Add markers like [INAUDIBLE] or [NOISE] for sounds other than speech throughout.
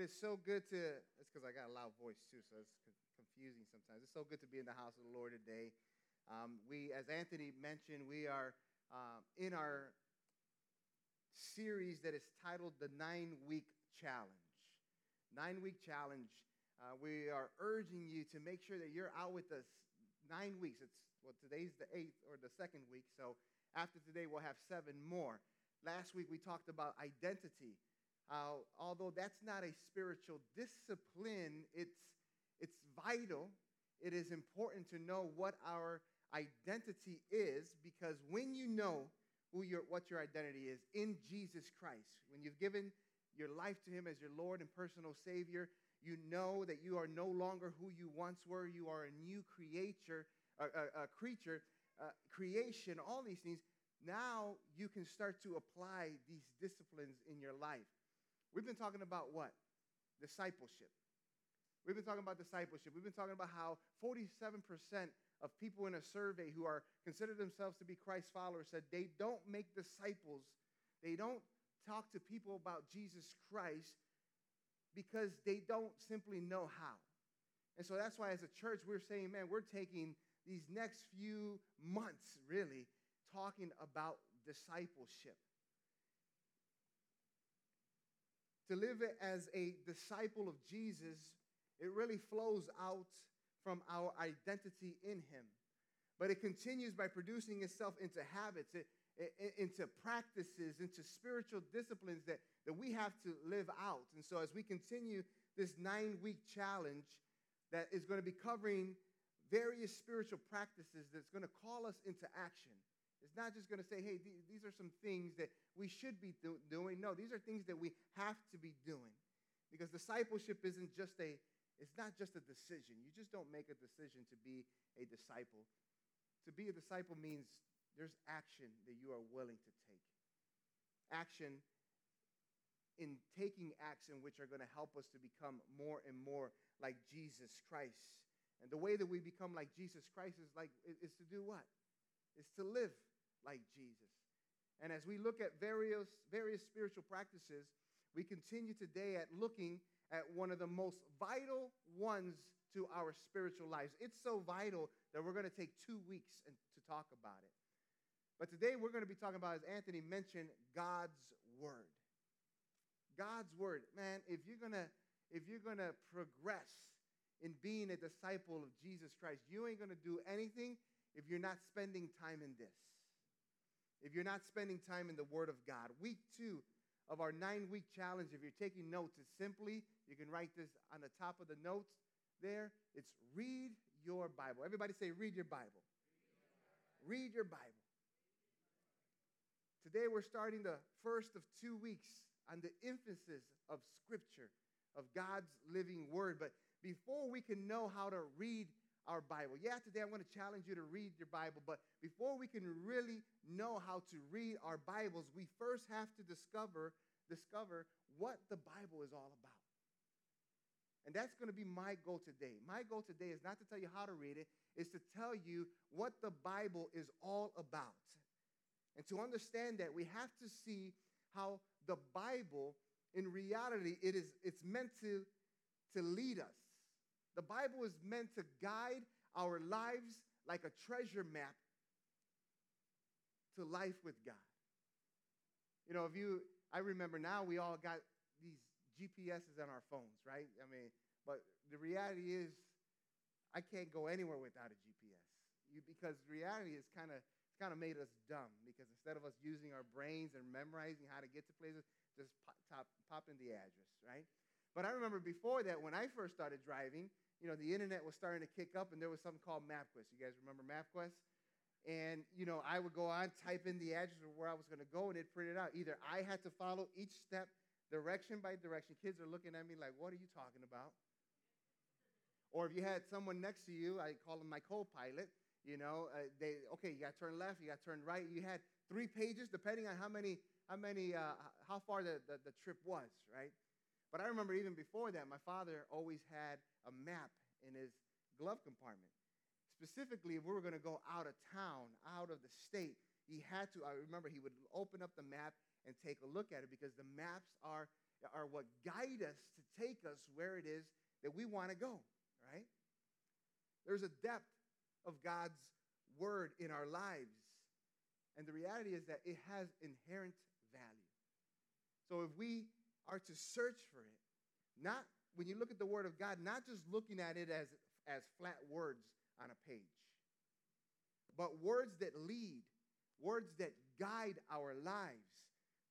It is so good to, it's because I got a loud voice too, so it's confusing sometimes. It's so good to be in the house of the Lord today. Um, we, as Anthony mentioned, we are uh, in our series that is titled The Nine Week Challenge. Nine Week Challenge. Uh, we are urging you to make sure that you're out with us nine weeks. It's well, today's the eighth or the second week, so after today we'll have seven more. Last week we talked about identity. Uh, although that's not a spiritual discipline, it's, it's vital. It is important to know what our identity is because when you know who your, what your identity is in Jesus Christ, when you've given your life to Him as your Lord and personal Savior, you know that you are no longer who you once were. You are a new creature, a, a, a creature, uh, creation, all these things. Now you can start to apply these disciplines in your life. We've been talking about what? Discipleship. We've been talking about discipleship. We've been talking about how 47% of people in a survey who are consider themselves to be Christ followers said they don't make disciples. They don't talk to people about Jesus Christ because they don't simply know how. And so that's why, as a church, we're saying, man, we're taking these next few months really talking about discipleship. To live it as a disciple of Jesus, it really flows out from our identity in Him. But it continues by producing itself into habits, it, it, into practices, into spiritual disciplines that, that we have to live out. And so, as we continue this nine week challenge that is going to be covering various spiritual practices that's going to call us into action. It's not just going to say, hey, these are some things that we should be do- doing. No, these are things that we have to be doing. Because discipleship isn't just a, it's not just a decision. You just don't make a decision to be a disciple. To be a disciple means there's action that you are willing to take. Action in taking action which are going to help us to become more and more like Jesus Christ. And the way that we become like Jesus Christ is like is to do what? Is to live like Jesus. And as we look at various, various spiritual practices, we continue today at looking at one of the most vital ones to our spiritual lives. It's so vital that we're going to take two weeks and, to talk about it. But today we're going to be talking about, as Anthony mentioned, God's Word. God's Word. Man, if you're going to if you're going to progress in being a disciple of Jesus Christ, you ain't going to do anything if you're not spending time in this if you're not spending time in the Word of God. Week two of our nine week challenge, if you're taking notes, it's simply, you can write this on the top of the notes there. It's read your Bible. Everybody say, read your Bible. Read your Bible. Today we're starting the first of two weeks on the emphasis of Scripture, of God's living Word. But before we can know how to read our Bible. Yeah, today I'm going to challenge you to read your Bible, but before we can really know how to read our Bibles, we first have to discover discover what the Bible is all about. And that's going to be my goal today. My goal today is not to tell you how to read it, is to tell you what the Bible is all about. And to understand that, we have to see how the Bible, in reality, it is it's meant to, to lead us. The Bible is meant to guide our lives like a treasure map to life with God. You know, if you, I remember now we all got these GPSs on our phones, right? I mean, but the reality is, I can't go anywhere without a GPS. You, because reality is kind of it's kind of made us dumb because instead of us using our brains and memorizing how to get to places, just pop, top, pop in the address, right? But I remember before that, when I first started driving, you know, the internet was starting to kick up, and there was something called MapQuest. You guys remember MapQuest? And, you know, I would go on, type in the address of where I was going to go, and it printed out. Either I had to follow each step, direction by direction. Kids are looking at me like, what are you talking about? Or if you had someone next to you, I call them my co-pilot, you know, uh, they, okay, you got to turn left, you got to turn right. You had three pages, depending on how many, how many, uh, how far the, the, the trip was, right? But I remember even before that, my father always had a map in his glove compartment. Specifically, if we were going to go out of town, out of the state, he had to, I remember he would open up the map and take a look at it because the maps are are what guide us to take us where it is that we want to go, right? There's a depth of God's word in our lives. And the reality is that it has inherent value. So if we are to search for it, not when you look at the word of God, not just looking at it as, as flat words on a page, but words that lead, words that guide our lives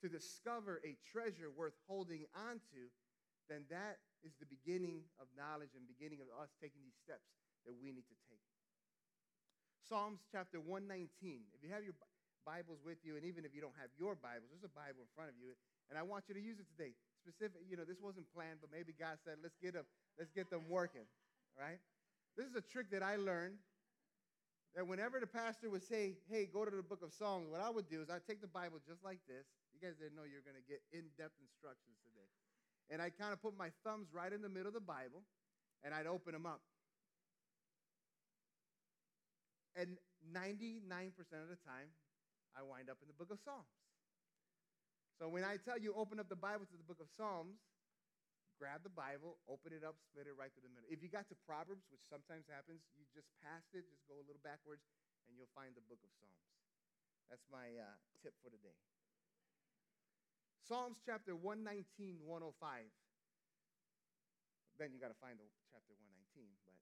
to discover a treasure worth holding onto, then that is the beginning of knowledge and beginning of us taking these steps that we need to take. Psalms chapter 119. If you have your Bibles with you, and even if you don't have your Bibles, there's a Bible in front of you, and I want you to use it today. Specific, you know, this wasn't planned, but maybe God said, let's get them, let's get them working, right? This is a trick that I learned that whenever the pastor would say, hey, go to the book of Psalms, what I would do is I'd take the Bible just like this. You guys didn't know you're going to get in depth instructions today. And I'd kind of put my thumbs right in the middle of the Bible, and I'd open them up. And 99% of the time, I wind up in the book of Psalms. So when I tell you open up the Bible to the book of Psalms, grab the Bible, open it up, split it right through the middle. If you got to Proverbs, which sometimes happens, you just pass it, just go a little backwards, and you'll find the book of Psalms. That's my uh, tip for today. Psalms chapter 119, 105. Then you got to find the chapter 119, but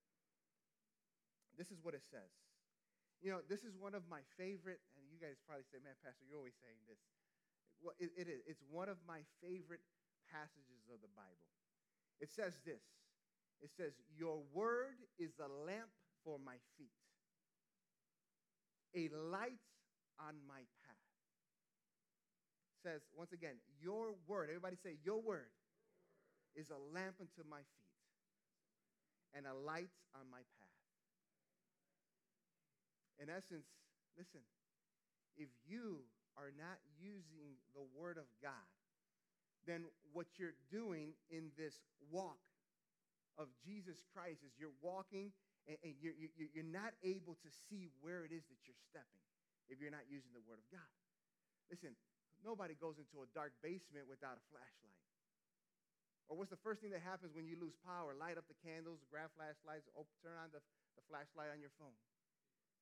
this is what it says. You know, this is one of my favorite, and you guys probably say, man, Pastor, you're always saying this. Well, it, it is. It's one of my favorite passages of the Bible. It says this It says, Your word is a lamp for my feet, a light on my path. It says, once again, Your word, everybody say, Your word is a lamp unto my feet and a light on my path. In essence, listen, if you are not using the Word of God, then what you're doing in this walk of Jesus Christ is you're walking and, and you're, you're, not able to see where it is that you're stepping if you're not using the Word of God. Listen, nobody goes into a dark basement without a flashlight. Or what's the first thing that happens when you lose power? Light up the candles, grab flashlights, open, turn on the, the flashlight on your phone.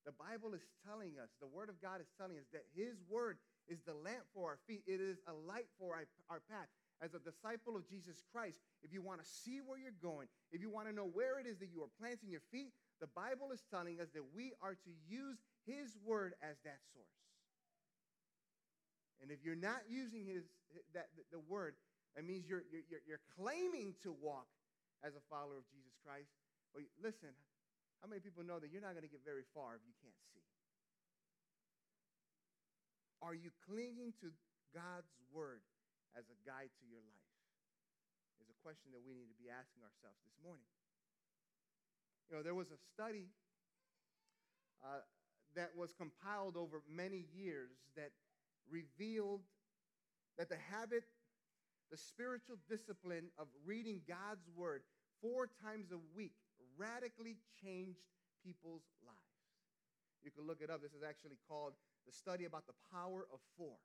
The Bible is telling us, the Word of God is telling us that His Word is the lamp for our feet, it is a light for our, our path. As a disciple of Jesus Christ, if you want to see where you're going, if you want to know where it is that you are planting your feet, the Bible is telling us that we are to use His Word as that source. And if you're not using his, that, the, Word, that means you're, you're, you're claiming to walk as a follower of Jesus Christ. But listen, how many people know that you're not going to get very far if you can't see? Are you clinging to God's word as a guide to your life? Is a question that we need to be asking ourselves this morning. You know, there was a study uh, that was compiled over many years that revealed that the habit, the spiritual discipline of reading God's word four times a week radically changed people's lives. You can look it up. This is actually called the study about the power of four.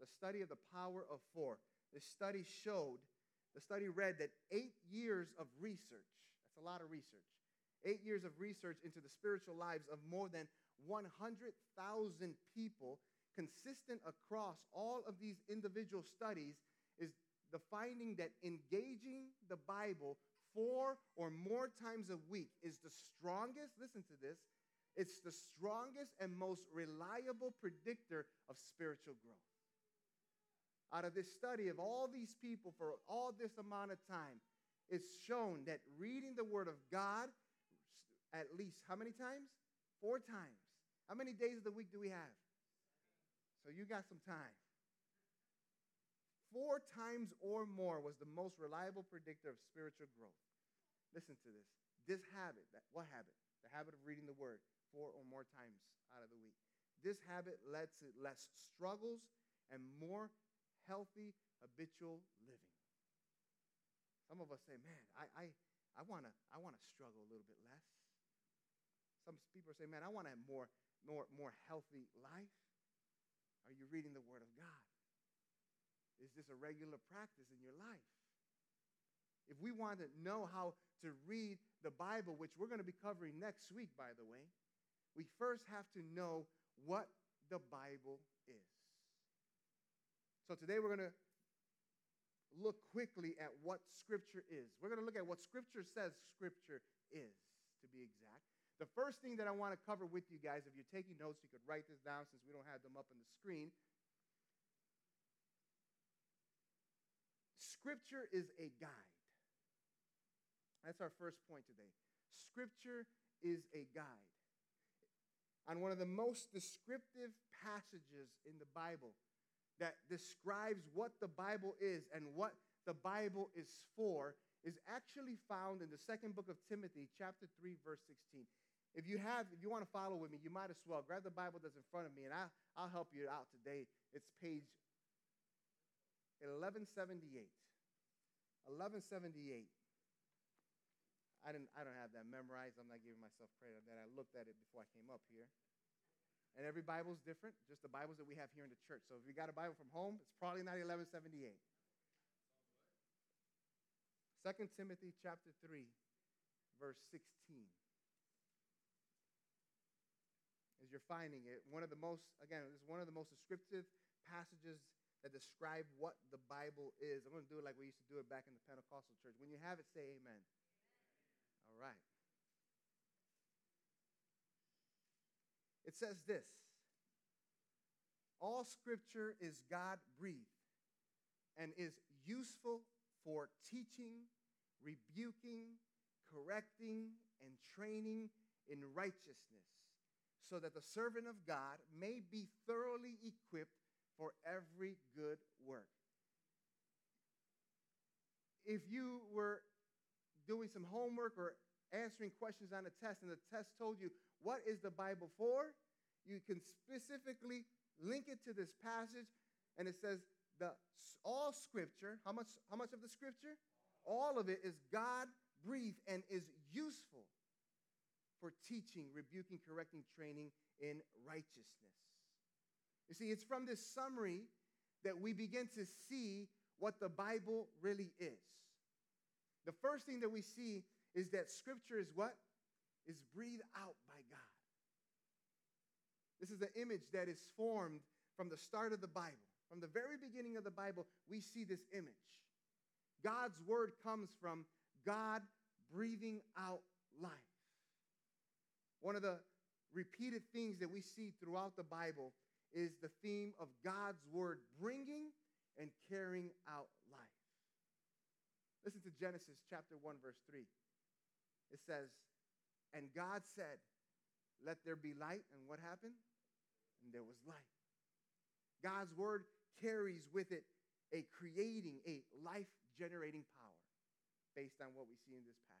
The study of the power of four. This study showed, the study read that eight years of research, that's a lot of research, eight years of research into the spiritual lives of more than 100,000 people, consistent across all of these individual studies, is the finding that engaging the Bible four or more times a week is the strongest, listen to this, it's the strongest and most reliable predictor of spiritual growth. Out of this study of all these people for all this amount of time, it's shown that reading the Word of God at least how many times? Four times. How many days of the week do we have? So you got some time. Four times or more was the most reliable predictor of spiritual growth. Listen to this. This habit, that, what habit? The habit of reading the word four or more times out of the week. This habit led to less struggles and more healthy habitual living. Some of us say, man, I, I, I want to I wanna struggle a little bit less. Some people say, man, I want to have more, more, more healthy life. Are you reading the Word of God? Is this a regular practice in your life? If we want to know how to read the Bible, which we're going to be covering next week, by the way, we first have to know what the Bible is. So today we're going to look quickly at what Scripture is. We're going to look at what Scripture says Scripture is, to be exact. The first thing that I want to cover with you guys, if you're taking notes, you could write this down since we don't have them up on the screen. Scripture is a guide. That's our first point today. Scripture is a guide. On one of the most descriptive passages in the Bible that describes what the Bible is and what the Bible is for is actually found in the second book of Timothy, chapter 3, verse 16. If you have, if you want to follow with me, you might as well grab the Bible that's in front of me, and I'll, I'll help you out today. It's page 1178. 1178. I didn't I don't have that memorized. I'm not giving myself credit on that. I looked at it before I came up here. And every Bible is different, just the Bibles that we have here in the church. So if you got a Bible from home, it's probably not 1178. 2 Timothy chapter 3, verse 16. As you're finding it, one of the most, again, this is one of the most descriptive passages that describe what the Bible is. I'm going to do it like we used to do it back in the Pentecostal church. When you have it, say amen. All right. It says this All scripture is God breathed and is useful for teaching, rebuking, correcting, and training in righteousness, so that the servant of God may be thoroughly equipped for every good work. If you were doing some homework or answering questions on a test, and the test told you, What is the Bible for? You can specifically link it to this passage, and it says, the, all scripture, how much, how much of the scripture? All of it is God breathed and is useful for teaching, rebuking, correcting, training in righteousness. You see, it's from this summary that we begin to see what the Bible really is. The first thing that we see is that Scripture is what? Is breathed out by God. This is the image that is formed from the start of the Bible. From the very beginning of the Bible, we see this image. God's word comes from God breathing out life. One of the repeated things that we see throughout the Bible is the theme of God's word bringing and carrying out life. Listen to Genesis chapter 1, verse 3. It says, And God said, Let there be light. And what happened? And there was light. God's word carries with it a creating, a life generating power based on what we see in this passage.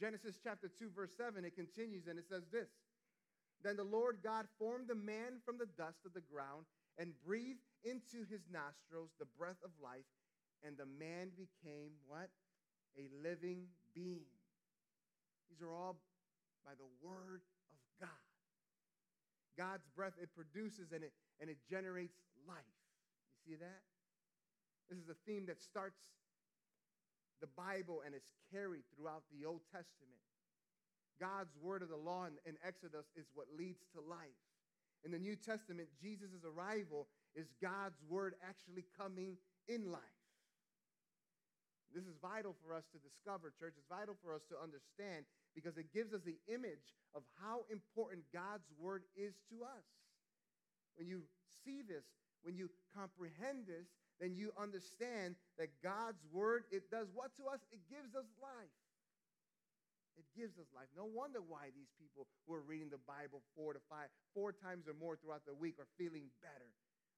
Genesis chapter 2, verse 7, it continues and it says this Then the Lord God formed the man from the dust of the ground and breathed into his nostrils the breath of life, and the man became what? A living being. These are all by the word of God. God's breath, it produces and it, and it generates life. You see that? This is a theme that starts the Bible and is carried throughout the Old Testament. God's word of the law in, in Exodus is what leads to life. In the New Testament, Jesus' arrival is God's word actually coming in life. This is vital for us to discover, church. It's vital for us to understand because it gives us the image of how important God's word is to us. When you see this, when you comprehend this, then you understand that God's word, it does what to us? It gives us life. It gives us life. No wonder why these people who are reading the Bible four to five, four times or more throughout the week are feeling better,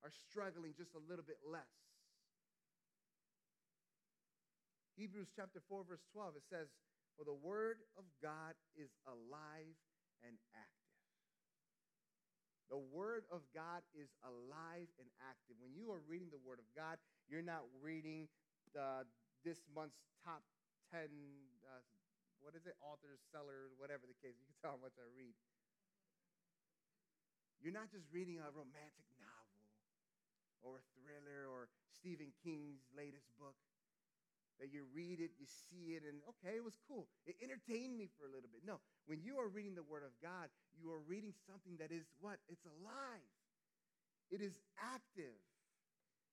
are struggling just a little bit less. Hebrews chapter 4, verse 12, it says, For the word of God is alive and active. The word of God is alive and active. When you are reading the word of God, you're not reading the, this month's top 10, uh, what is it, authors, sellers, whatever the case. You can tell how much I read. You're not just reading a romantic novel or a thriller or Stephen King's latest book. That you read it, you see it, and okay, it was cool. It entertained me for a little bit. No, when you are reading the Word of God, you are reading something that is what? It's alive, it is active.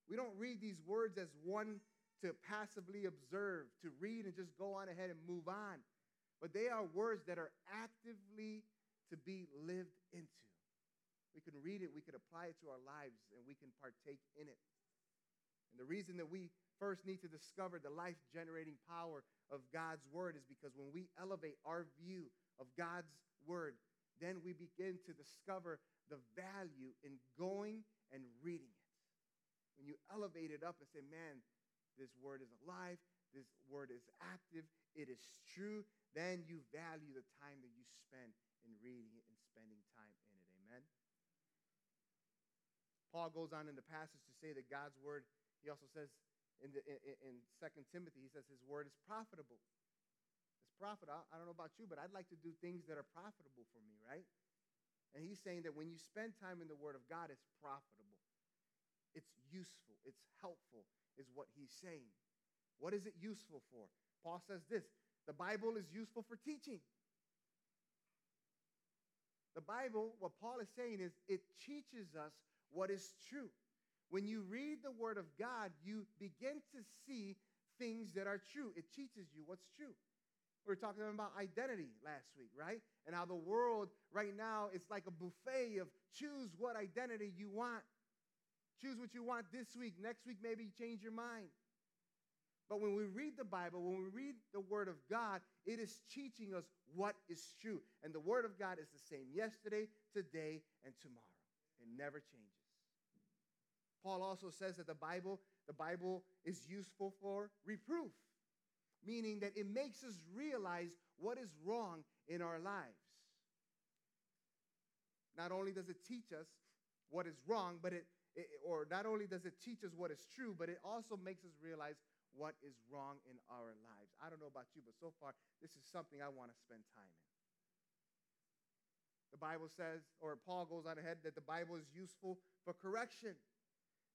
We don't read these words as one to passively observe, to read and just go on ahead and move on. But they are words that are actively to be lived into. We can read it, we can apply it to our lives, and we can partake in it. And the reason that we first need to discover the life generating power of God's word is because when we elevate our view of God's word, then we begin to discover the value in going and reading it. When you elevate it up and say, man, this word is alive, this word is active, it is true, then you value the time that you spend in reading it and spending time in it. Amen. Paul goes on in the passage to say that God's word, he also says in, the, in, in 2 Timothy, he says his word is profitable. It's profitable. I don't know about you, but I'd like to do things that are profitable for me, right? And he's saying that when you spend time in the word of God, it's profitable. It's useful. It's helpful, is what he's saying. What is it useful for? Paul says this the Bible is useful for teaching. The Bible, what Paul is saying is, it teaches us what is true. When you read the Word of God, you begin to see things that are true. It teaches you what's true. We were talking about identity last week, right? And how the world right now is like a buffet of choose what identity you want. Choose what you want this week. Next week, maybe change your mind. But when we read the Bible, when we read the Word of God, it is teaching us what is true. And the Word of God is the same yesterday, today, and tomorrow. It never changes. Paul also says that the Bible, the Bible is useful for reproof, meaning that it makes us realize what is wrong in our lives. Not only does it teach us what is wrong, but it, it or not only does it teach us what is true, but it also makes us realize what is wrong in our lives. I don't know about you, but so far, this is something I want to spend time in. The Bible says, or Paul goes on ahead, that the Bible is useful for correction,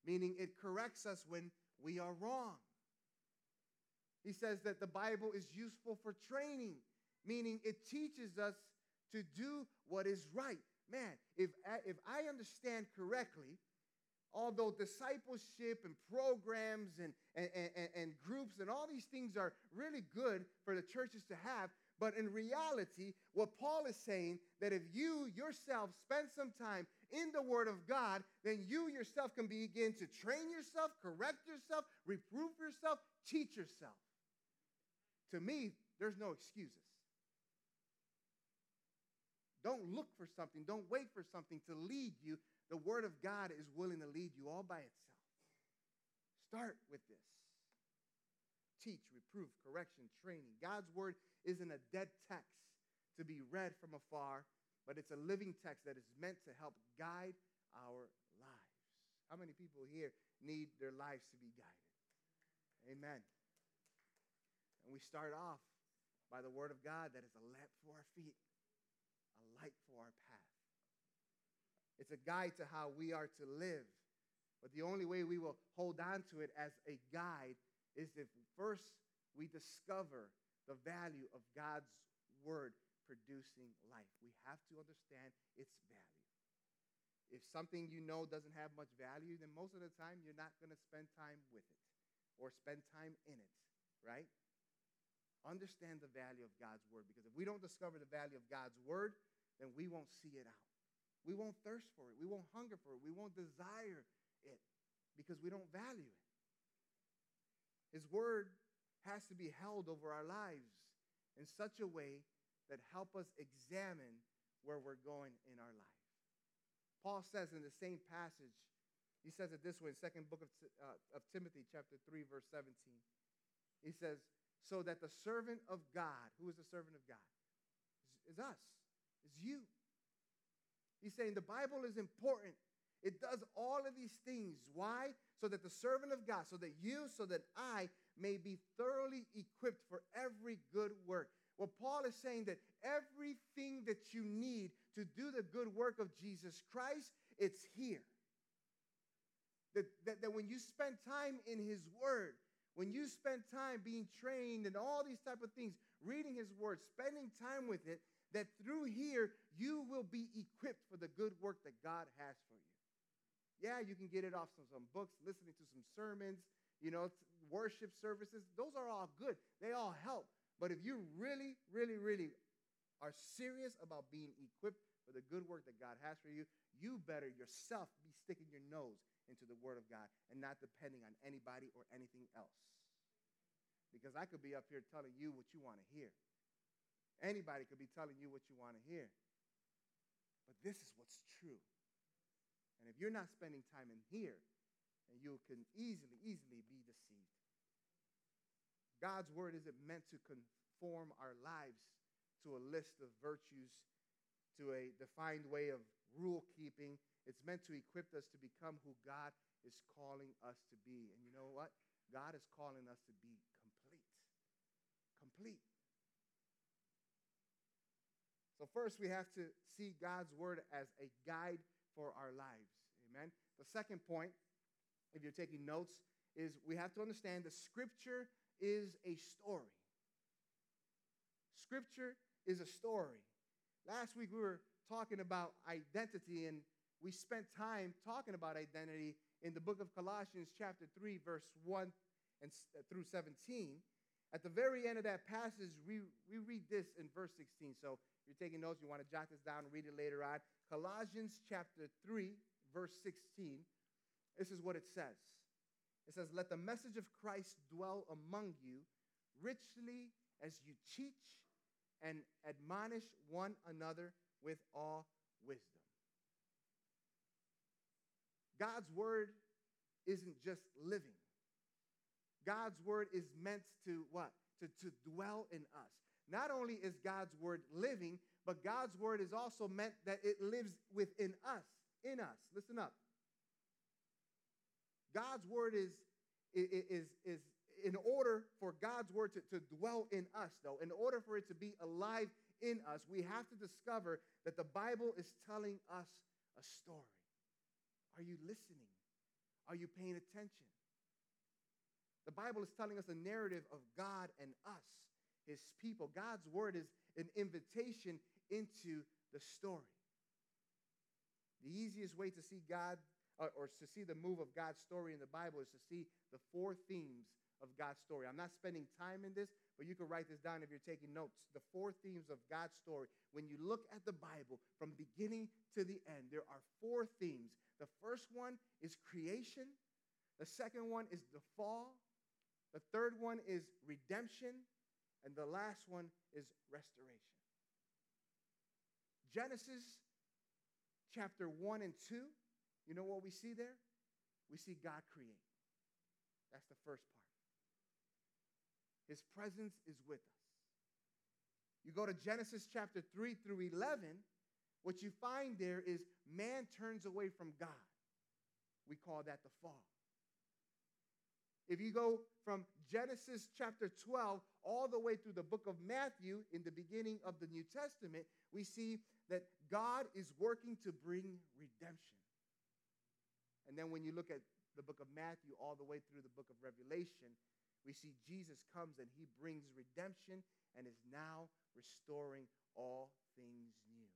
meaning it corrects us when we are wrong. He says that the Bible is useful for training, meaning it teaches us to do what is right. Man, if I, if I understand correctly, although discipleship and programs and, and, and, and, groups and all these things are really good for the churches to have, but in reality, what Paul is saying that if you yourself spend some time in the Word of God, then you yourself can begin to train yourself, correct yourself, reprove yourself, teach yourself. To me, there's no excuses. Don't look for something, don't wait for something to lead you the Word of God is willing to lead you all by itself. Start with this teach, reproof, correction, training. God's Word isn't a dead text to be read from afar, but it's a living text that is meant to help guide our lives. How many people here need their lives to be guided? Amen. And we start off by the Word of God that is a lamp for our feet, a light for our path. It's a guide to how we are to live. But the only way we will hold on to it as a guide is if first we discover the value of God's word producing life. We have to understand its value. If something you know doesn't have much value, then most of the time you're not going to spend time with it or spend time in it, right? Understand the value of God's word because if we don't discover the value of God's word, then we won't see it out. We won't thirst for it. We won't hunger for it. We won't desire it because we don't value it. His word has to be held over our lives in such a way that help us examine where we're going in our life. Paul says in the same passage, he says it this way second book of, uh, of Timothy, chapter 3, verse 17. He says, so that the servant of God, who is the servant of God? Is us, is you. He's saying the Bible is important. It does all of these things. Why? So that the servant of God, so that you, so that I may be thoroughly equipped for every good work. Well, Paul is saying that everything that you need to do the good work of Jesus Christ, it's here. that, that, that when you spend time in His Word, when you spend time being trained and all these type of things, reading His Word, spending time with it, that through here you will be equipped for the good work that God has for you. Yeah, you can get it off some, some books, listening to some sermons, you know, worship services. Those are all good. They all help. But if you really, really, really are serious about being equipped for the good work that God has for you, you better yourself be sticking your nose into the Word of God and not depending on anybody or anything else. Because I could be up here telling you what you want to hear. Anybody could be telling you what you want to hear. But this is what's true. And if you're not spending time in here, and you can easily, easily be deceived. God's word isn't meant to conform our lives to a list of virtues, to a defined way of rule keeping. It's meant to equip us to become who God is calling us to be. And you know what? God is calling us to be complete. Complete. So, first, we have to see God's word as a guide for our lives. Amen. The second point, if you're taking notes, is we have to understand the scripture is a story. Scripture is a story. Last week we were talking about identity, and we spent time talking about identity in the book of Colossians, chapter 3, verse 1 and uh, through 17. At the very end of that passage, we, we read this in verse 16. So if you're taking notes, you want to jot this down and read it later on. Colossians chapter 3, verse 16. This is what it says. It says, Let the message of Christ dwell among you richly as you teach and admonish one another with all wisdom. God's word isn't just living. God's word is meant to what? To, to dwell in us. Not only is God's word living, but God's word is also meant that it lives within us, in us. Listen up. God's word is, is, is in order for God's word to, to dwell in us, though, in order for it to be alive in us, we have to discover that the Bible is telling us a story. Are you listening? Are you paying attention? The Bible is telling us a narrative of God and us his people. God's word is an invitation into the story. The easiest way to see God or, or, to see the move of God's story in the Bible is to see the four themes of God's story. I'm not spending time in this, but you can write this down if you're taking notes. The four themes of God's story. When you look at the Bible from beginning to the end, there are four themes. The first one is creation, the second one is the fall, the third one is redemption, and the last one is restoration. Genesis chapter 1 and 2, you know what we see there? We see God create. That's the first part. His presence is with us. You go to Genesis chapter 3 through 11, what you find there is man turns away from God. We call that the fall. If you go from Genesis chapter 12 all the way through the book of Matthew in the beginning of the New Testament, we see that God is working to bring redemption. And then when you look at the book of Matthew all the way through the book of Revelation, we see Jesus comes and he brings redemption and is now restoring all things new.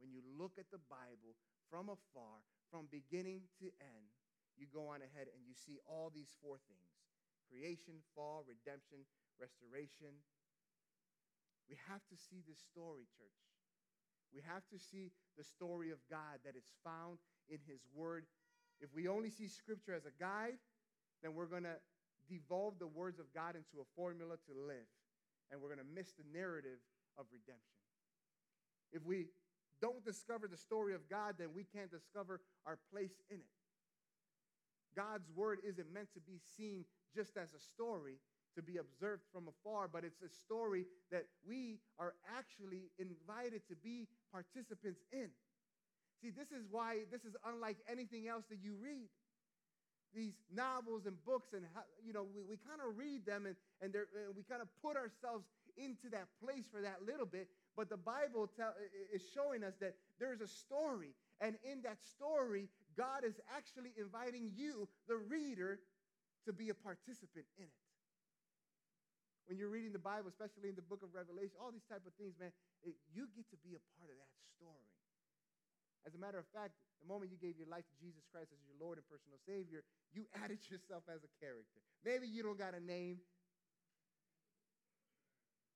When you look at the Bible from afar, from beginning to end, you go on ahead and you see all these four things creation, fall, redemption, restoration. We have to see this story, church. We have to see the story of God that is found in His Word. If we only see Scripture as a guide, then we're going to devolve the words of God into a formula to live, and we're going to miss the narrative of redemption. If we don't discover the story of God, then we can't discover our place in it. God's word isn't meant to be seen just as a story to be observed from afar, but it's a story that we are actually invited to be participants in. See, this is why this is unlike anything else that you read. These novels and books, and you know, we, we kind of read them and, and, and we kind of put ourselves into that place for that little bit. But the Bible tell, is showing us that there's a story, and in that story, God is actually inviting you, the reader, to be a participant in it. When you're reading the Bible, especially in the book of Revelation, all these type of things, man, it, you get to be a part of that story. As a matter of fact, the moment you gave your life to Jesus Christ as your Lord and personal Savior, you [LAUGHS] added yourself as a character. Maybe you don't got a name,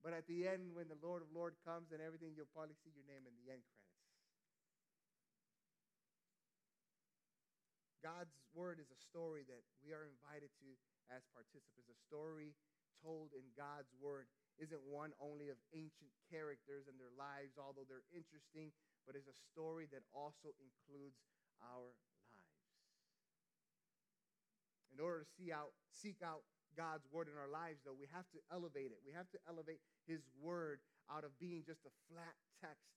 but at the end, when the Lord of Lord comes and everything, you'll probably see your name in the end credits. God's word is a story that we are invited to as participants. A story told in God's word isn't one only of ancient characters and their lives, although they're interesting, but is a story that also includes our lives. In order to see out, seek out God's word in our lives, though, we have to elevate it. We have to elevate his word out of being just a flat text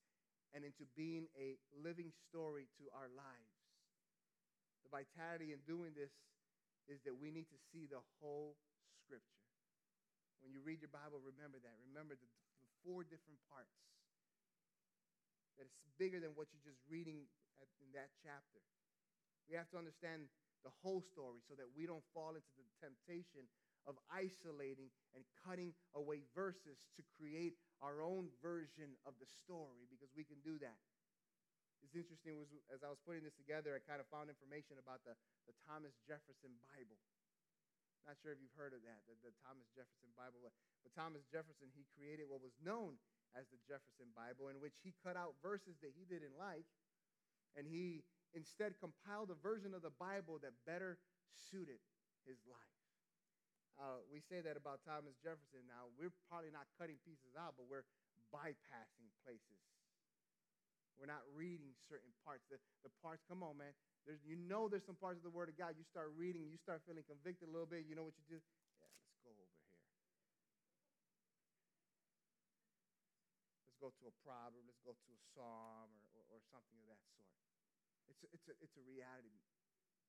and into being a living story to our lives. The vitality in doing this is that we need to see the whole scripture. When you read your Bible, remember that. Remember the, the four different parts. That it's bigger than what you're just reading at, in that chapter. We have to understand the whole story so that we don't fall into the temptation of isolating and cutting away verses to create our own version of the story because we can do that. It's interesting was as I was putting this together, I kind of found information about the, the Thomas Jefferson Bible. Not sure if you've heard of that, the, the Thomas Jefferson Bible. But Thomas Jefferson, he created what was known as the Jefferson Bible, in which he cut out verses that he didn't like, and he instead compiled a version of the Bible that better suited his life. Uh, we say that about Thomas Jefferson now. We're probably not cutting pieces out, but we're bypassing places we're not reading certain parts. The, the parts, come on, man. There's, you know there's some parts of the Word of God. You start reading, you start feeling convicted a little bit. You know what you do? Yeah, let's go over here. Let's go to a proverb. Let's go to a psalm or, or, or something of that sort. It's a, it's, a, it's a reality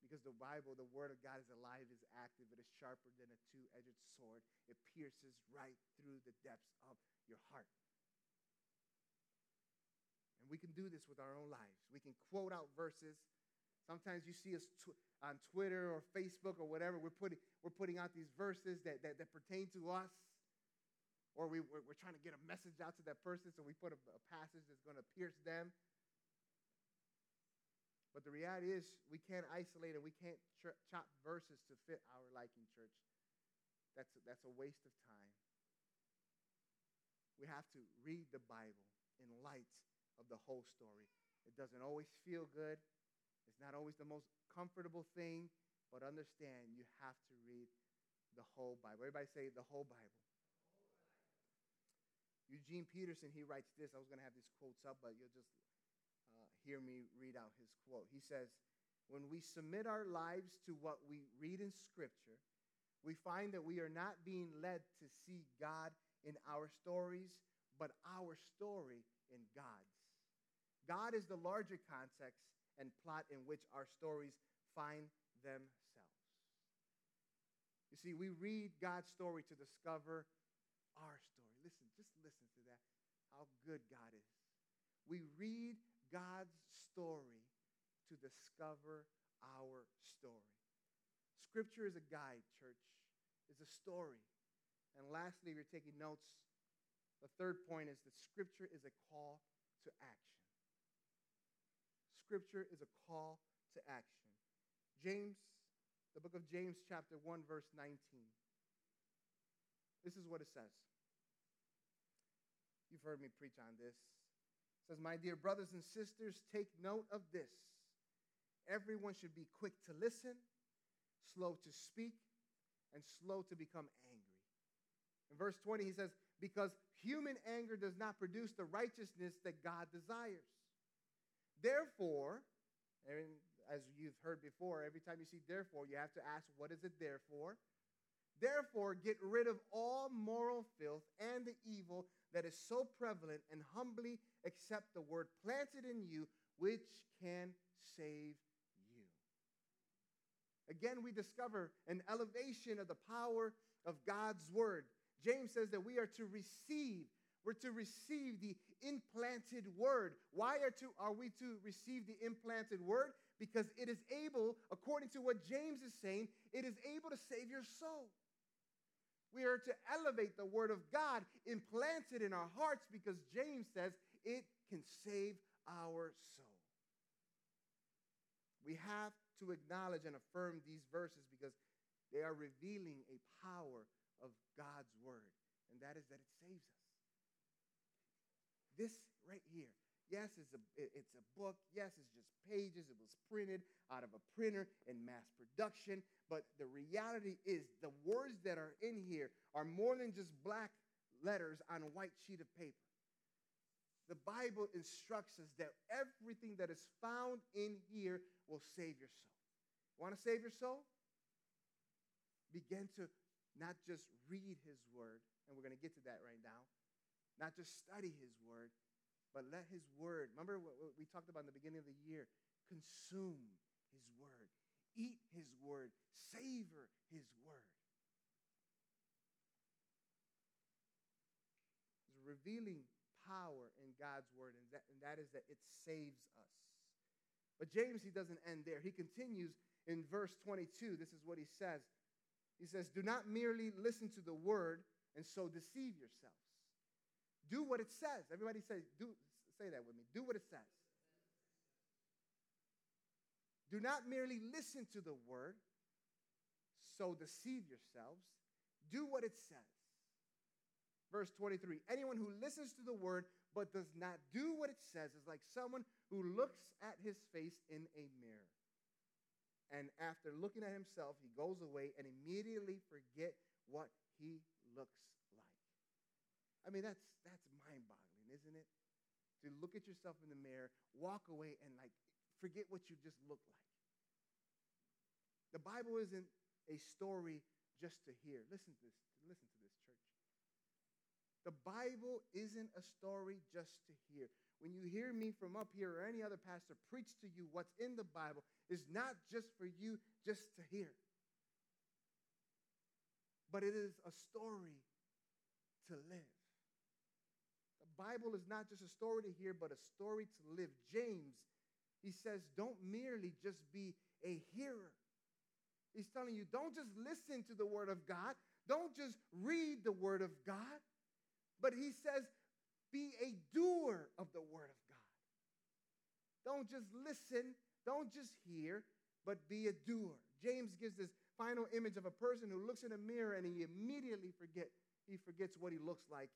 because the Bible, the Word of God is alive, is active, it is sharper than a two edged sword. It pierces right through the depths of your heart we can do this with our own lives. We can quote out verses. Sometimes you see us tw- on Twitter or Facebook or whatever, we're putting, we're putting out these verses that, that, that pertain to us. Or we, we're, we're, trying to get a message out to that person, so we put a, a passage that's going to pierce them. But the reality is, we can't isolate and we can't ch- chop verses to fit our liking, church. That's a, that's a waste of time. We have to read the Bible in light of the whole story. It doesn't always feel good, it's not always the most comfortable thing, but understand you have to read the whole Bible. Everybody say the whole Bible. Eugene Peterson, he writes this. I was going to have these quotes up, but you'll just uh, hear me read out his quote. He says, When we submit our lives to what we read in Scripture, we find that we are not being led to see God in our stories, but our story in God's. God is the larger context and plot in which our stories find themselves. You see, we read God's story to discover our story. Listen, just listen to that, how good God is. We read God's story to discover our story. Scripture is a guide, church, is a story. And lastly, if you're taking notes, the third point is that Scripture is a call to action. Scripture is a call to action. James, the book of James, chapter 1, verse 19. This is what it says. You've heard me preach on this. It says, My dear brothers and sisters, take note of this. Everyone should be quick to listen, slow to speak, and slow to become angry. In verse 20, he says, Because human anger does not produce the righteousness that God desires. Therefore, and as you've heard before, every time you see therefore, you have to ask, what is it there for? Therefore, get rid of all moral filth and the evil that is so prevalent, and humbly accept the word planted in you, which can save you. Again, we discover an elevation of the power of God's word. James says that we are to receive we're to receive the implanted word. Why are, to, are we to receive the implanted word? because it is able, according to what James is saying, it is able to save your soul. We are to elevate the word of God, implant it in our hearts because James says it can save our soul. We have to acknowledge and affirm these verses because they are revealing a power of God's word, and that is that it saves us. This right here, yes, it's a, it's a book. Yes, it's just pages. It was printed out of a printer in mass production. But the reality is, the words that are in here are more than just black letters on a white sheet of paper. The Bible instructs us that everything that is found in here will save your soul. Want to save your soul? Begin to not just read his word, and we're going to get to that right now, not just study his word, but let his word, remember what we talked about in the beginning of the year, consume his word, eat his word, savor his word. There's a revealing power in God's word, and that, and that is that it saves us. But James, he doesn't end there. He continues in verse 22. This is what he says. He says, Do not merely listen to the word and so deceive yourselves. Do what it says. Everybody say, do, say that with me. Do what it says. Do not merely listen to the word, so deceive yourselves. Do what it says. Verse 23 Anyone who listens to the word but does not do what it says is like someone who looks at his face in a mirror. And after looking at himself, he goes away and immediately forget what he looks I mean, that's, that's mind boggling, isn't it? To look at yourself in the mirror, walk away, and like forget what you just look like. The Bible isn't a story just to hear. Listen to this. Listen to this, church. The Bible isn't a story just to hear. When you hear me from up here or any other pastor preach to you what's in the Bible, is not just for you just to hear. But it is a story to live. Bible is not just a story to hear, but a story to live. James, he says, don't merely just be a hearer. He's telling you, don't just listen to the word of God, don't just read the word of God, but he says, be a doer of the word of God. Don't just listen, don't just hear, but be a doer. James gives this final image of a person who looks in a mirror and he immediately forget he forgets what he looks like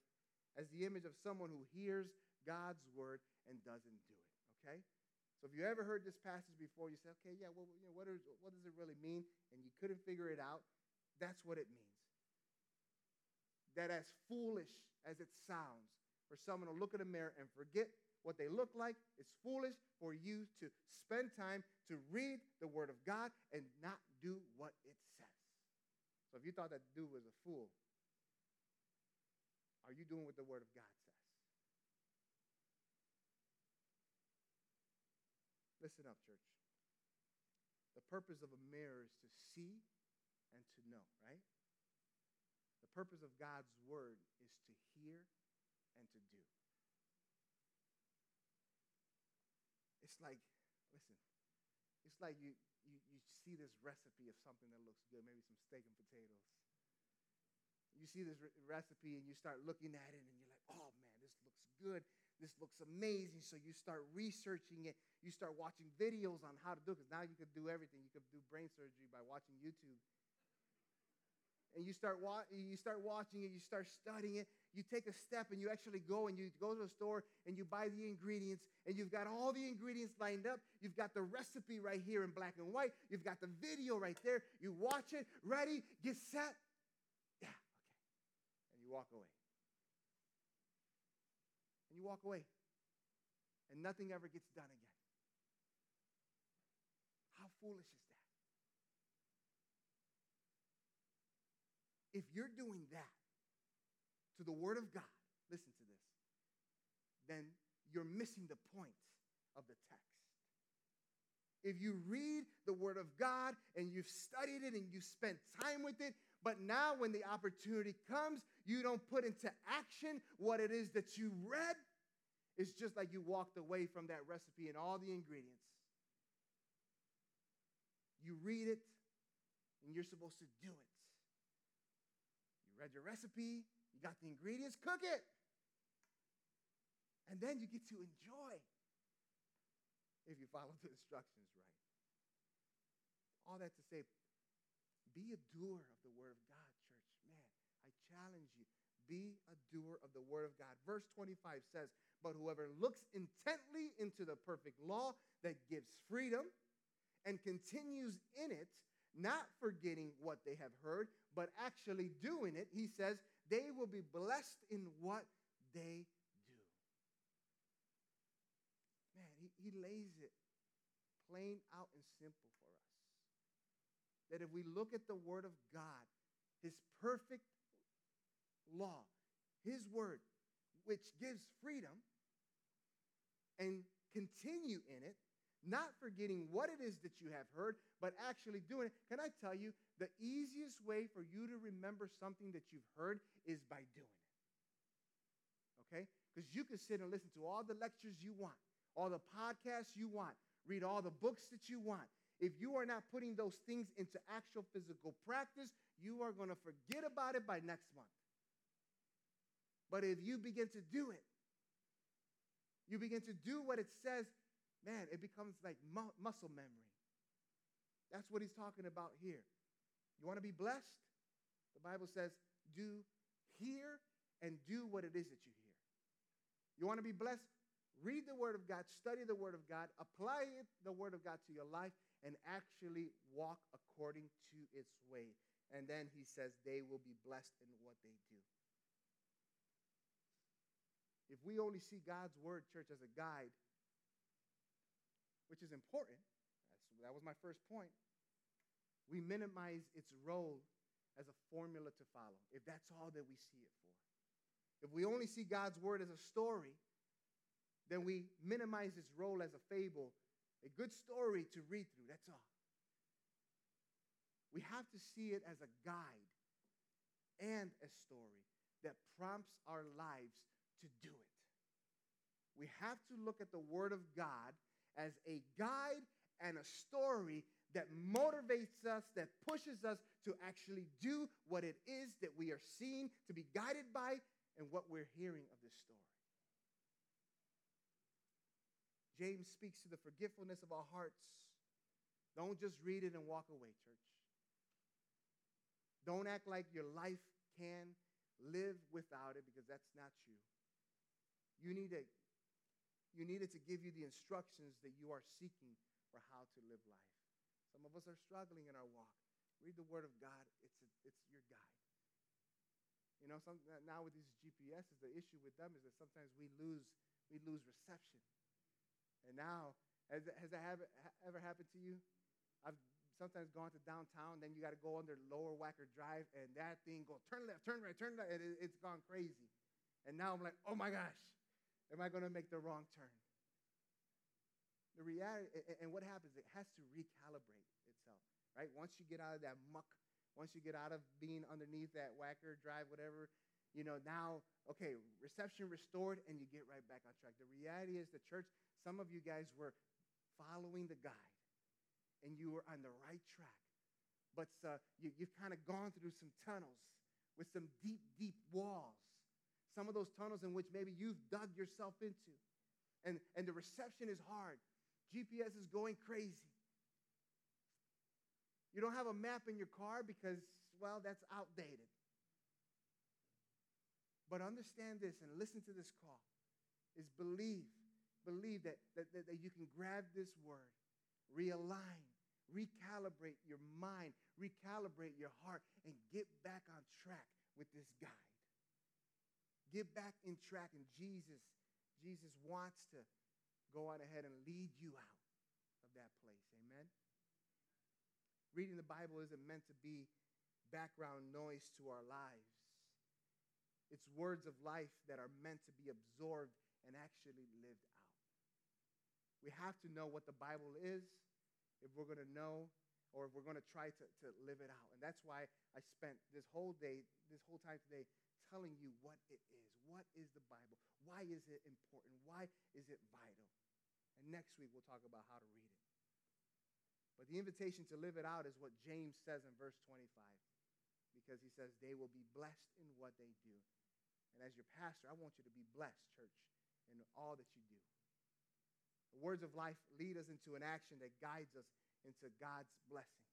as the image of someone who hears God's word and doesn't do it. Okay? So if you ever heard this passage before, you say, okay, yeah, well, you know, what, what does it really mean? And you couldn't figure it out. That's what it means. That as foolish as it sounds for someone to look in a mirror and forget what they look like, it's foolish for you to spend time to read the Word of God and not do what it says. So if you thought that dude was a fool, are you doing what the Word of God says? Listen up, church. The purpose of a mirror is to see and to know, right? The purpose of God's Word is to hear and to do. It's like, listen, it's like you, you, you see this recipe of something that looks good, maybe some steak and potatoes you see this re- recipe and you start looking at it and you're like, oh man, this looks good. This looks amazing. So you start researching it. You start watching videos on how to do it because now you can do everything. You can do brain surgery by watching YouTube. And you start, wa- you start watching it, you start studying it. You take a step and you actually go and you go to the store and you buy the ingredients and you've got all the ingredients lined up. You've got the recipe right here in black and white. You've got the video right there. You watch it, ready, get set, walk away. And you walk away, and nothing ever gets done again. How foolish is that? If you're doing that to the Word of God, listen to this, then you're missing the point of the text. If you read the Word of God and you've studied it and you've spent time with it, but now, when the opportunity comes, you don't put into action what it is that you read. It's just like you walked away from that recipe and all the ingredients. You read it, and you're supposed to do it. You read your recipe, you got the ingredients, cook it. And then you get to enjoy if you follow [LAUGHS] the instructions right. All that to say, be a doer of the word of God, church. Man, I challenge you. Be a doer of the word of God. Verse 25 says, But whoever looks intently into the perfect law that gives freedom and continues in it, not forgetting what they have heard, but actually doing it, he says, they will be blessed in what they do. Man, he, lays it plain out and simple for us. That if we look at the Word of God, His perfect law, His Word, which gives freedom, and continue in it, not forgetting what it is that you have heard, but actually doing it. Can I tell you, the easiest way for you to remember something that you've heard is by doing it. Okay? Because you can sit and listen to all the lectures you want, all the podcasts you want, read all the books that you want. If you are not putting those things into actual physical practice, you are going to forget about it by next month. But if you begin to do it, you begin to do what it says, man, it becomes like mu- muscle memory. That's what he's talking about here. You want to be blessed? The Bible says, do hear and do what it is that you hear. You want to be blessed? Read the Word of God, study the Word of God, apply it, the Word of God to your life, and actually walk according to its way. And then he says they will be blessed in what they do. If we only see God's Word, church, as a guide, which is important, that was my first point, we minimize its role as a formula to follow, if that's all that we see it for. If we only see God's word as a story, then we minimize its role as a fable, a good story to read through. That's all. We have to see it as a guide and a story that prompts our lives to do it. We have to look at the Word of God as a guide and a story that motivates us, that pushes us to actually do what it is that we are seeing, to be guided by, and what we're hearing of this story. James speaks to the forgetfulness of our hearts. Don't just read it and walk away, church. Don't act like your life can live without it because that's not you. You need it. You need it to give you the instructions that you are seeking for how to live life. Some of us are struggling in our walk. Read the Word of God, it's, a, it's your guide. You know, some, now with these GPSs, the issue with them is that sometimes we lose, we lose reception. And now, has, has that have, ever happened to you? I've sometimes gone to downtown, then you got to go under Lower Wacker Drive, and that thing goes turn left, turn right, turn left, and it, it's gone crazy. And now I'm like, oh my gosh, am I going to make the wrong turn? The reality, and what happens, it has to recalibrate itself, right? Once you get out of that muck, once you get out of being underneath that Wacker drive, whatever, you know, now, okay, reception restored, and you get right back on track. The reality is, the church, some of you guys were following the guide, and you were on the right track. But uh, you, you've kind of gone through some tunnels with some deep, deep walls. Some of those tunnels in which maybe you've dug yourself into. And, and the reception is hard. GPS is going crazy. You don't have a map in your car because, well, that's outdated. But understand this and listen to this call is believe, believe that, that, that, that you can grab this word, realign, recalibrate your mind, recalibrate your heart, and get back on track with this guide. Get back in track, and Jesus, Jesus wants to go on ahead and lead you out of that place. Amen? Reading the Bible isn't meant to be background noise to our lives. It's words of life that are meant to be absorbed and actually lived. We have to know what the Bible is if we're going to know or if we're going to try to, to live it out. And that's why I spent this whole day, this whole time today, telling you what it is. What is the Bible? Why is it important? Why is it vital? And next week, we'll talk about how to read it. But the invitation to live it out is what James says in verse 25, because he says, They will be blessed in what they do. And as your pastor, I want you to be blessed, church, in all that you do. The words of life lead us into an action that guides us into God's blessing.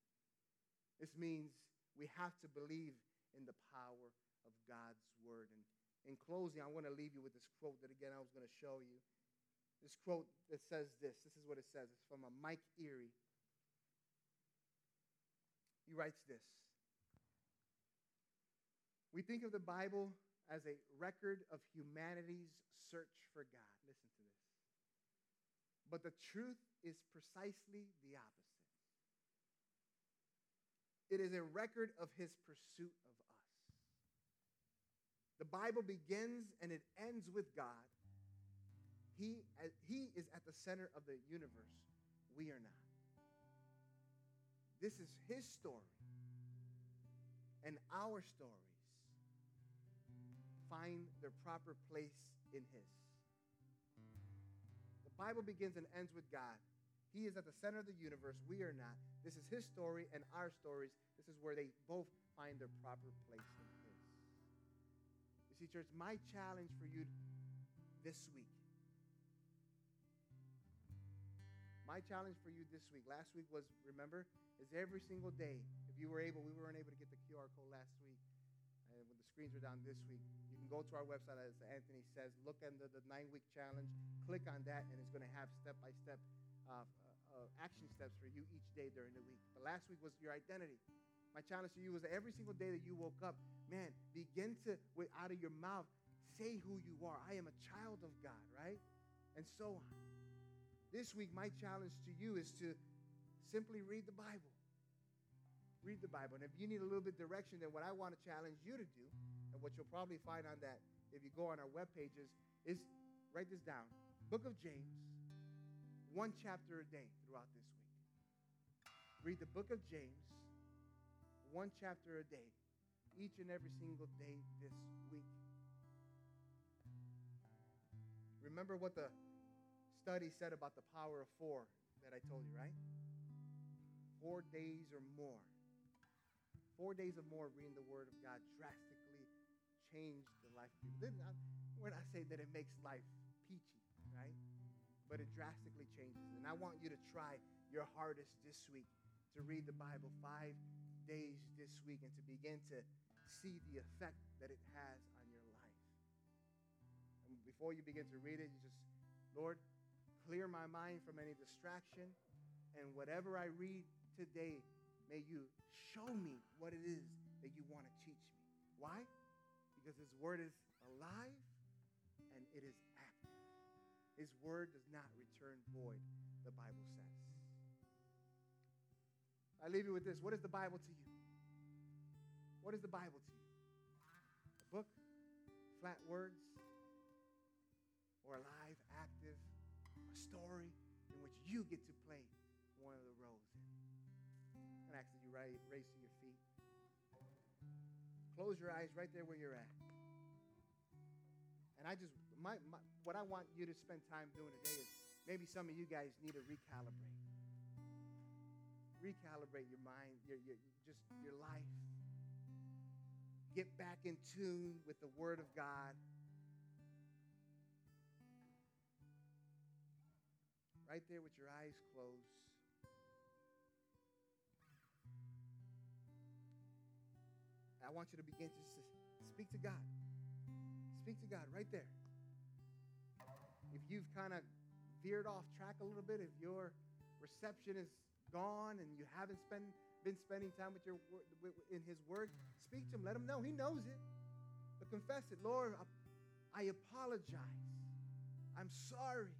This means we have to believe in the power of God's word. And in closing, I want to leave you with this quote that, again, I was going to show you. This quote that says this this is what it says. It's from a Mike Erre. He writes this We think of the Bible as a record of humanity's search for God. Listen. But the truth is precisely the opposite. It is a record of his pursuit of us. The Bible begins and it ends with God. He, he is at the center of the universe. We are not. This is his story. And our stories find their proper place in His. Bible begins and ends with God. He is at the center of the universe. We are not. This is His story and our stories. This is where they both find their proper place in His. You see, church, my challenge for you this week. My challenge for you this week, last week was, remember, is every single day. If you were able, we weren't able to get the QR code last week. And when the screens were down this week, go to our website, as Anthony says, look under the nine week challenge, click on that, and it's going to have step by step action steps for you each day during the week. But last week was your identity. My challenge to you was every single day that you woke up, man, begin to, with, out of your mouth, say who you are. I am a child of God, right? And so on. This week, my challenge to you is to simply read the Bible. Read the Bible. And if you need a little bit of direction, then what I want to challenge you to do and what you'll probably find on that, if you go on our web pages, is write this down Book of James, one chapter a day throughout this week. Read the book of James, one chapter a day, each and every single day this week. Remember what the study said about the power of four that I told you, right? Four days or more. Four days or more reading the Word of God drastically change the life of people. Not, uh, we're not saying that it makes life peachy, right? But it drastically changes. And I want you to try your hardest this week to read the Bible five days this week and to begin to see the effect that it has on your life. And before you begin to read it, you just, Lord, clear my mind from any distraction. And whatever I read today, may you show me what it is that you want to teach me. Why? Because his word is alive and it is active. His word does not return void, the Bible says. I leave you with this. What is the Bible to you? What is the Bible to you? A book, flat words, or alive, active, a story in which you get to play one of the roles in. And actually, you raise to your feet. Close your eyes right there where you're at. And I just, my, my, what I want you to spend time doing today is maybe some of you guys need to recalibrate. Recalibrate your mind, your, your, just your life. Get back in tune with the Word of God. Right there with your eyes closed. I want you to begin to speak to God. Speak to God right there. If you've kind of veered off track a little bit, if your reception is gone and you haven't been spending time with your in His Word, speak to Him. Let Him know He knows it. But confess it, Lord. I apologize. I'm sorry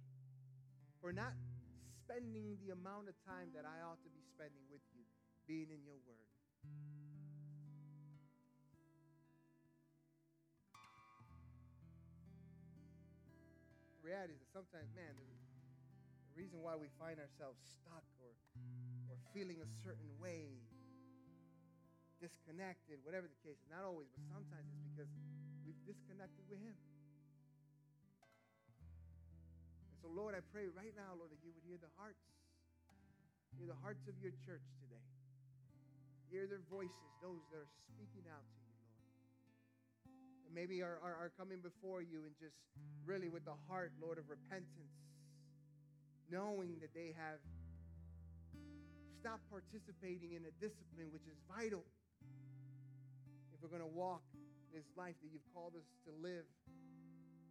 for not spending the amount of time that I ought to be spending with you, being in your Word. Reality is that sometimes, man, the, the reason why we find ourselves stuck or, or feeling a certain way, disconnected, whatever the case is, not always, but sometimes it's because we've disconnected with Him. And so, Lord, I pray right now, Lord, that you would hear the hearts Hear the hearts of your church today. Hear their voices, those that are speaking out to you, maybe are, are, are coming before you and just really with the heart, Lord, of repentance, knowing that they have stopped participating in a discipline which is vital if we're going to walk this life that you've called us to live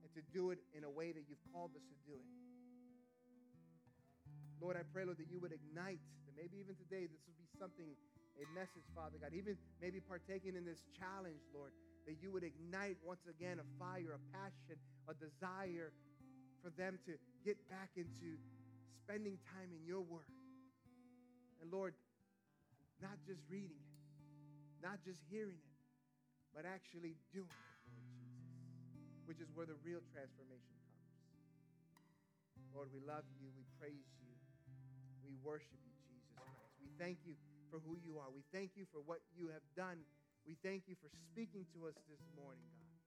and to do it in a way that you've called us to do it. Lord, I pray, Lord, that you would ignite, that maybe even today this would be something, a message, Father God, even maybe partaking in this challenge, Lord, that you would ignite once again a fire, a passion, a desire for them to get back into spending time in your word. And Lord, not just reading it, not just hearing it, but actually doing it, Lord Jesus, which is where the real transformation comes. Lord, we love you. We praise you. We worship you, Jesus Christ. We thank you for who you are. We thank you for what you have done. We thank you for speaking to us this morning, God.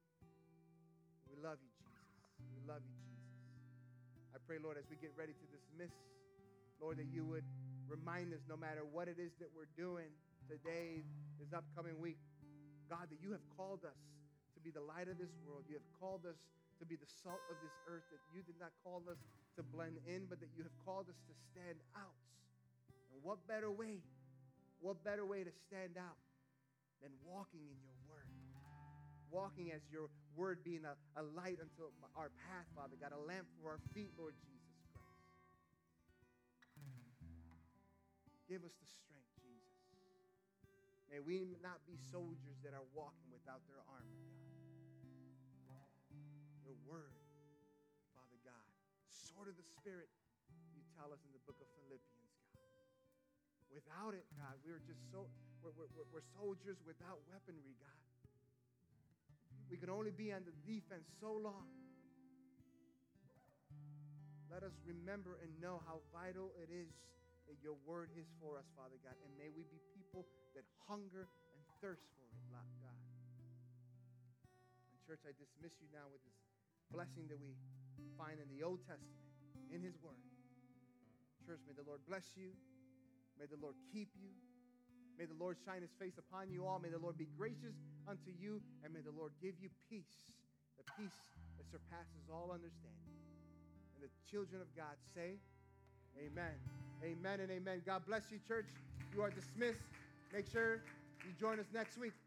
We love you, Jesus. We love you, Jesus. I pray, Lord, as we get ready to dismiss, Lord, that you would remind us no matter what it is that we're doing today, this upcoming week, God, that you have called us to be the light of this world. You have called us to be the salt of this earth, that you did not call us to blend in, but that you have called us to stand out. And what better way, what better way to stand out than walking in your word? Walking as your word being a, a light unto our path, Father God, a lamp for our feet, Lord Jesus Christ. Give us the strength, Jesus. May we not be soldiers that are walking without their armor, God. Your word Father God, sword of the Spirit, you tell us in the book of Philippians, God. Without it, God, we are just so, we're, we're, we're soldiers without weaponry, God. We can only be on the defense so long. Let us remember and know how vital it is that your word is for us, Father God. And may we be people that hunger and thirst for it, God. And church, I dismiss you now with this blessing that we find in the Old Testament in His Word. Church, may the Lord bless you. May the Lord keep you. May the Lord shine His face upon you all. May the Lord be gracious unto you. And may the Lord give you peace, the peace that surpasses all understanding. And the children of God say, Amen. Amen and amen. God bless you, church. You are dismissed. Make sure you join us next week.